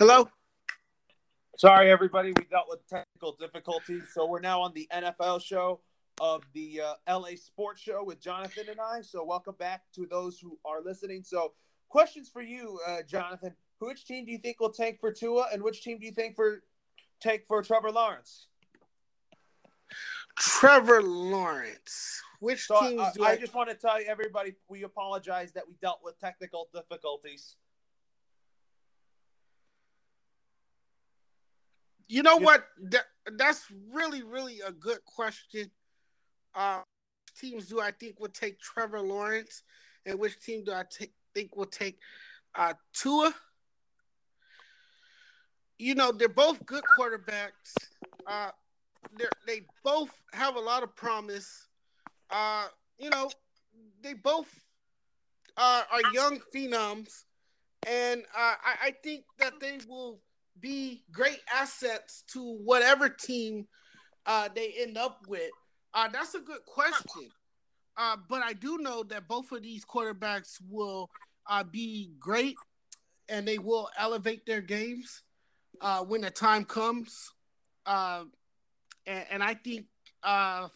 Hello? Sorry, everybody. We dealt with technical difficulties. So we're now on the NFL show of the uh, LA Sports Show with Jonathan and I. So welcome back to those who are listening. So, questions for you, uh, Jonathan. Which team do you think will tank for Tua, and which team do you think for tank for Trevor Lawrence? Trevor Lawrence. Which So teams I, do I I, just want to tell you, everybody, we apologize that we dealt with technical difficulties. You know Yeah. what? That, that's really, really a good question. Uh, teams do I think will take Trevor Lawrence, and which team do I think will take uh, Tua? You know, they're both good quarterbacks. Uh, they they both have a lot of promise. Uh, you know, they both uh, are young phenoms, and uh, I, I think that they will be great assets to whatever team uh, they end up with. Uh, that's a good question. Uh, but I do know that both of these quarterbacks will uh, be great and they will elevate their games uh, when the time comes. Uh, and, and I think, uh,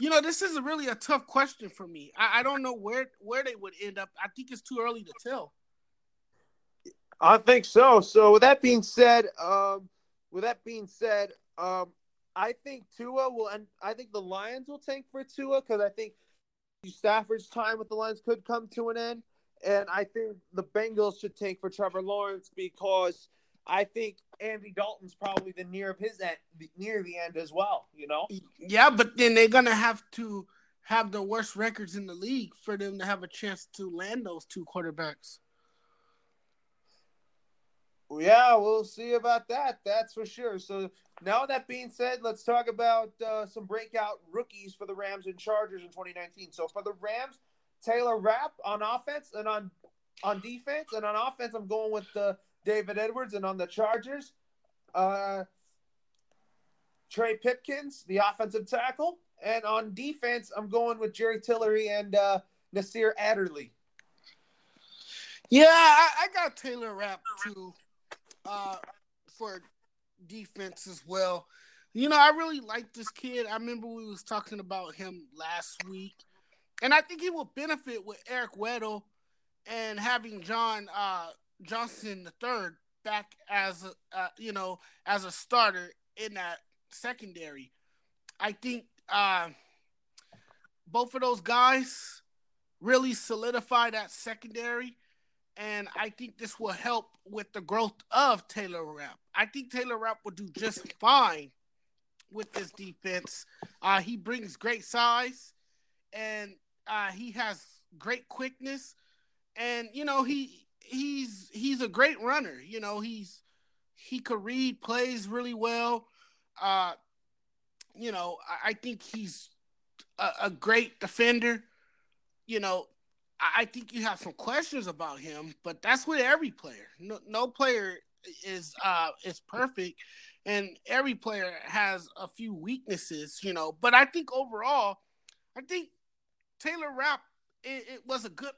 you know, this is really a tough question for me. I, I don't know where, where they would end up. I think it's too early to tell. I think so. So with that being said, um, with that being said, um, I think Tua will, and I think the Lions will tank for Tua because I think Stafford's time with the Lions could come to an end, and I think the Bengals should tank for Trevor Lawrence because I think Andy Dalton's probably the near of his end, near the end as well. You know. Yeah, but then they're gonna have to have the worst records in the league for them to have a chance to land those two quarterbacks. Yeah, we'll see about that. That's for sure. So now that being said, let's talk about uh, some breakout rookies for the Rams and Chargers in 2019. So for the Rams, Taylor Rapp on offense and on on defense, and on offense, I'm going with uh, David Edwards, and on the Chargers, uh, Trey Pipkins, the offensive tackle, and on defense, I'm going with Jerry Tillery and uh, Nasir Adderley. Yeah, I, I got Taylor Rapp too uh, for defense as well. You know, I really like this kid. I remember we was talking about him last week, and I think he will benefit with Eric Weddle and having John uh, Johnson the third back as a uh, you know as a starter in that secondary. I think uh, both of those guys really solidify that secondary and I think this will help with the growth of Taylor Rapp. I think Taylor Rapp will do just fine with this defense. Uh, he brings great size, and uh, he has great quickness, and you know he he's he's a great runner. You know he's he could read plays really well. Uh, you know I, I think he's a, a great defender. You know I think you have some questions about him, but that's with every player. No, no player is uh is perfect, and every player has a few weaknesses, you know. But I think overall, I think Taylor Rapp it, it was a good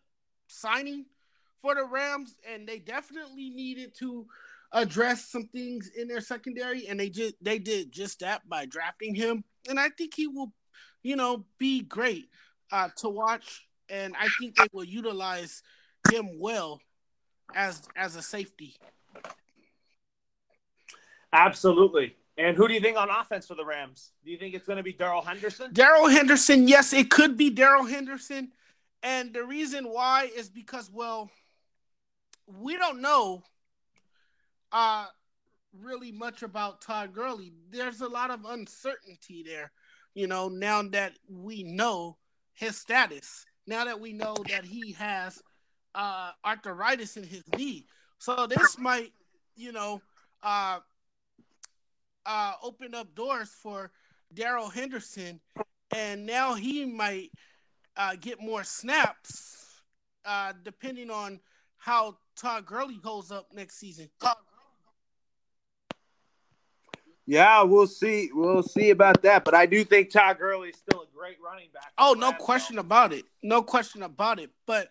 signing for the Rams, and they definitely needed to address some things in their secondary, and they just they did just that by drafting him, and I think he will, you know, be great uh, to watch and I think they will utilize him well as as a safety. Absolutely. And who do you think on offense for the Rams? Do you think it's going to be Darrell Henderson? Darrell Henderson, yes, it could be Darrell Henderson, and the reason why is because well, we don't know uh really much about Todd Gurley. There's a lot of uncertainty there, you know, now that we know his status now that we know that he has uh, arthritis in his knee. So this might, you know, uh, uh, open up doors for Darrell Henderson, and now he might uh, get more snaps uh, depending on how Todd Gurley holds up next season. Yeah, we'll see. We'll see about that. But I do think Todd Gurley is still running back. Oh, no question about it. No question about it. But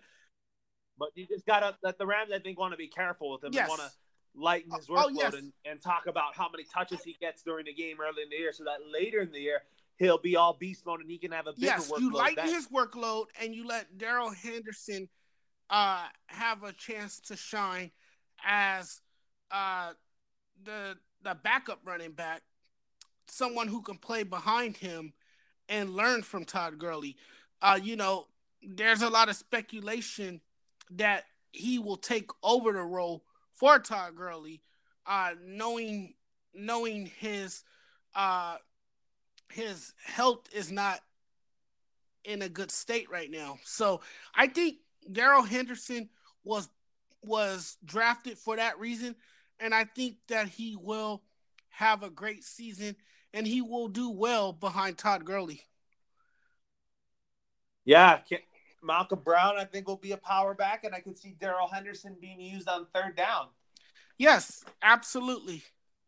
But you just gotta let the Rams. I think want to be careful with him. Yes. Want to lighten his workload oh, yes. and, and talk about how many touches he gets during the game early in the year so that later in the year he'll be all beast mode and he can have a bigger yes, workload. You lighten his workload and you let Darrell Henderson uh, have a chance to shine as uh, the the backup running back, someone who can play behind him and learn from Todd Gurley. Uh, you know, there's a lot of speculation that he will take over the role for Todd Gurley, uh, knowing knowing his uh, his health is not in a good state right now. So I think Darrell Henderson was was drafted for that reason, and I think that he will have a great season and he will do well behind Todd Gurley. Yeah, Malcolm Brown, I think, will be a power back, and I can see Darrell Henderson being used on third down. Yes, absolutely.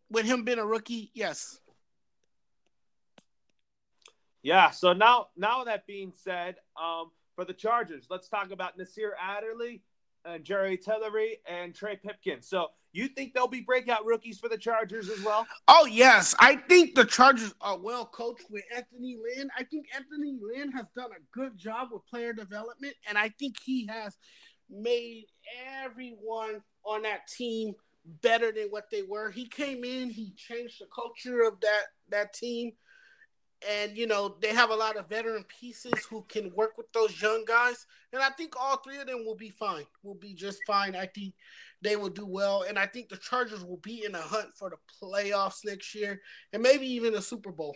With him being a rookie, yes. Yeah. So now, now that being said, um, for the Chargers, let's talk about Nasir Adderley and Jerry Tillery and Trey Pipkin. So you think they'll be breakout rookies for the Chargers as well? Oh yes, I think the Chargers are well coached with Anthony Lynn. I think Anthony Lynn has done a good job with player development, and I think he has made everyone on that team better than what they were. He came in, he changed the culture of that that team and you know they have a lot of veteran pieces who can work with those young guys and i think all three of them will be fine will be just fine. I think they will do well and i think the chargers will be in a hunt for the playoffs next year and maybe even a super bowl.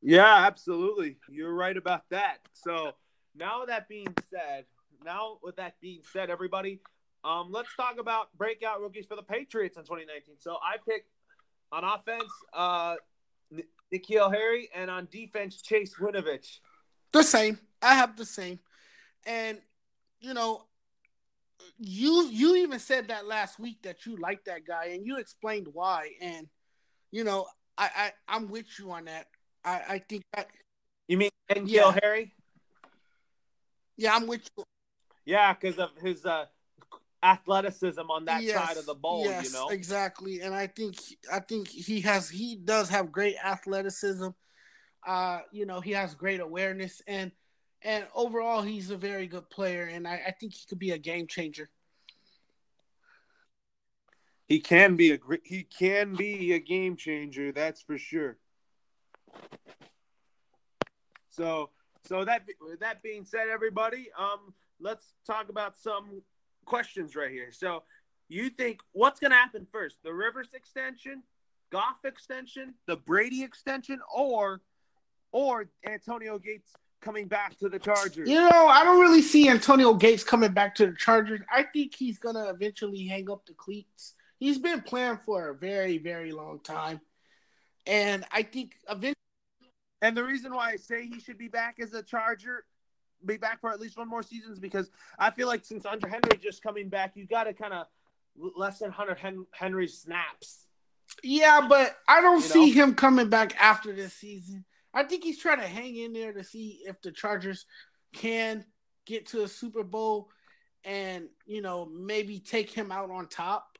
Yeah absolutely. You're right about that. So now that being said now with that being said everybody um, let's talk about breakout rookies for the patriots in 2019 so i picked on offense, uh, N'Keal Harry, and on defense, Chase Winovich. The same. I have the same, and you know, you you even said that last week that you liked that guy, and you explained why. And you know, I, I I'm with you on that. I I think that. You mean N'Keal yeah. Harry? Yeah, I'm with you. Yeah, because of his uh, athleticism on that yes, side of the ball, yes, you know. Exactly. And I think I think he has he does have great athleticism. Uh, you know, he has great awareness and and overall he's a very good player and I, I think he could be a game changer. He can be a he can be a game changer, that's for sure. So so that that being said, everybody, um, let's talk about some questions right here. So, you think what's going to happen first? The Rivers extension, Goff extension, the Brady extension, or or Antonio Gates coming back to the Chargers? You know, I don't really see Antonio Gates coming back to the Chargers. I think he's going to eventually hang up the cleats. He's been playing for a very, very long time. And I think eventually. And the reason why I say he should be back as a Charger be back for at least one more seasons because I feel like since Hunter Henry just coming back, you got to kind of lessen Hunter Hen- Henry's snaps. Yeah, but I don't you see know? him coming back after this season. I think he's trying to hang in there to see if the Chargers can get to a Super Bowl and, you know, maybe take him out on top.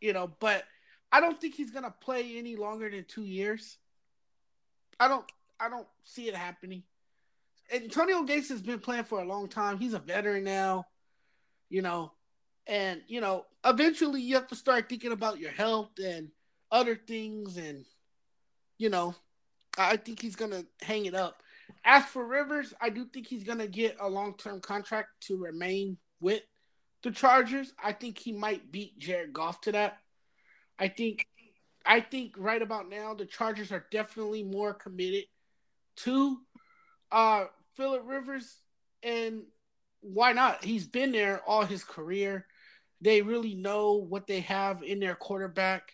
You know, but I don't think he's going to play any longer than 2 years. I don't I don't see it happening. Antonio Gates has been playing for a long time. He's a veteran now, you know, and you know, eventually you have to start thinking about your health and other things, and you know, I think he's gonna hang it up. As for Rivers, I do think he's gonna get a long term contract to remain with the Chargers. I think he might beat Jared Goff to that. I think I think right about now the Chargers are definitely more committed to uh Philip Rivers, and why not? He's been there all his career. They really know what they have in their quarterback.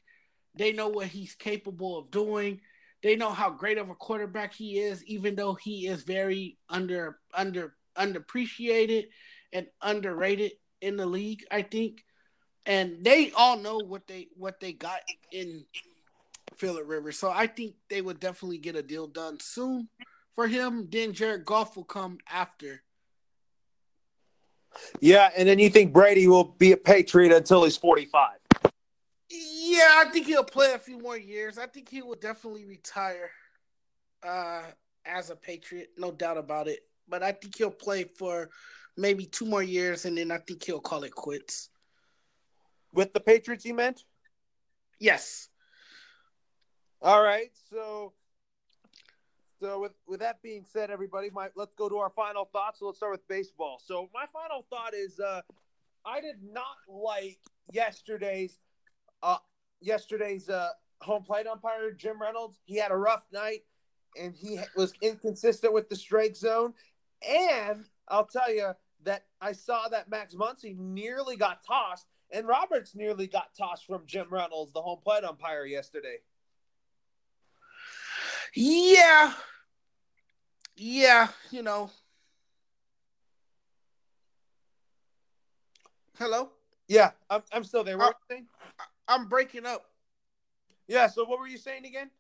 They know what he's capable of doing. They know how great of a quarterback he is, even though he is very under under underappreciated and underrated in the league, I think. And they all know what they what they got in Philip Rivers. So I think they would definitely get a deal done soon for him, then Jared Goff will come after. Yeah, and then you think Brady will be a Patriot until he's 45. Yeah, I think he'll play a few more years. I think he will definitely retire uh, as a Patriot, no doubt about it. But I think he'll play for maybe two more years, and then I think he'll call it quits. With the Patriots, you meant? Yes. All right. So, so with with that being said, everybody, my let's go to our final thoughts. So let's start with baseball. So my final thought is, uh, I did not like yesterday's uh, yesterday's uh, home plate umpire, Jim Reynolds. He had a rough night and he was inconsistent with the strike zone. And I'll tell you that I saw that Max Muncy nearly got tossed, and Roberts nearly got tossed from Jim Reynolds, the home plate umpire, yesterday. Yeah. Yeah, you know. Hello? Yeah, I'm, I'm still there. What uh, I'm breaking up. Yeah. So what were you saying again?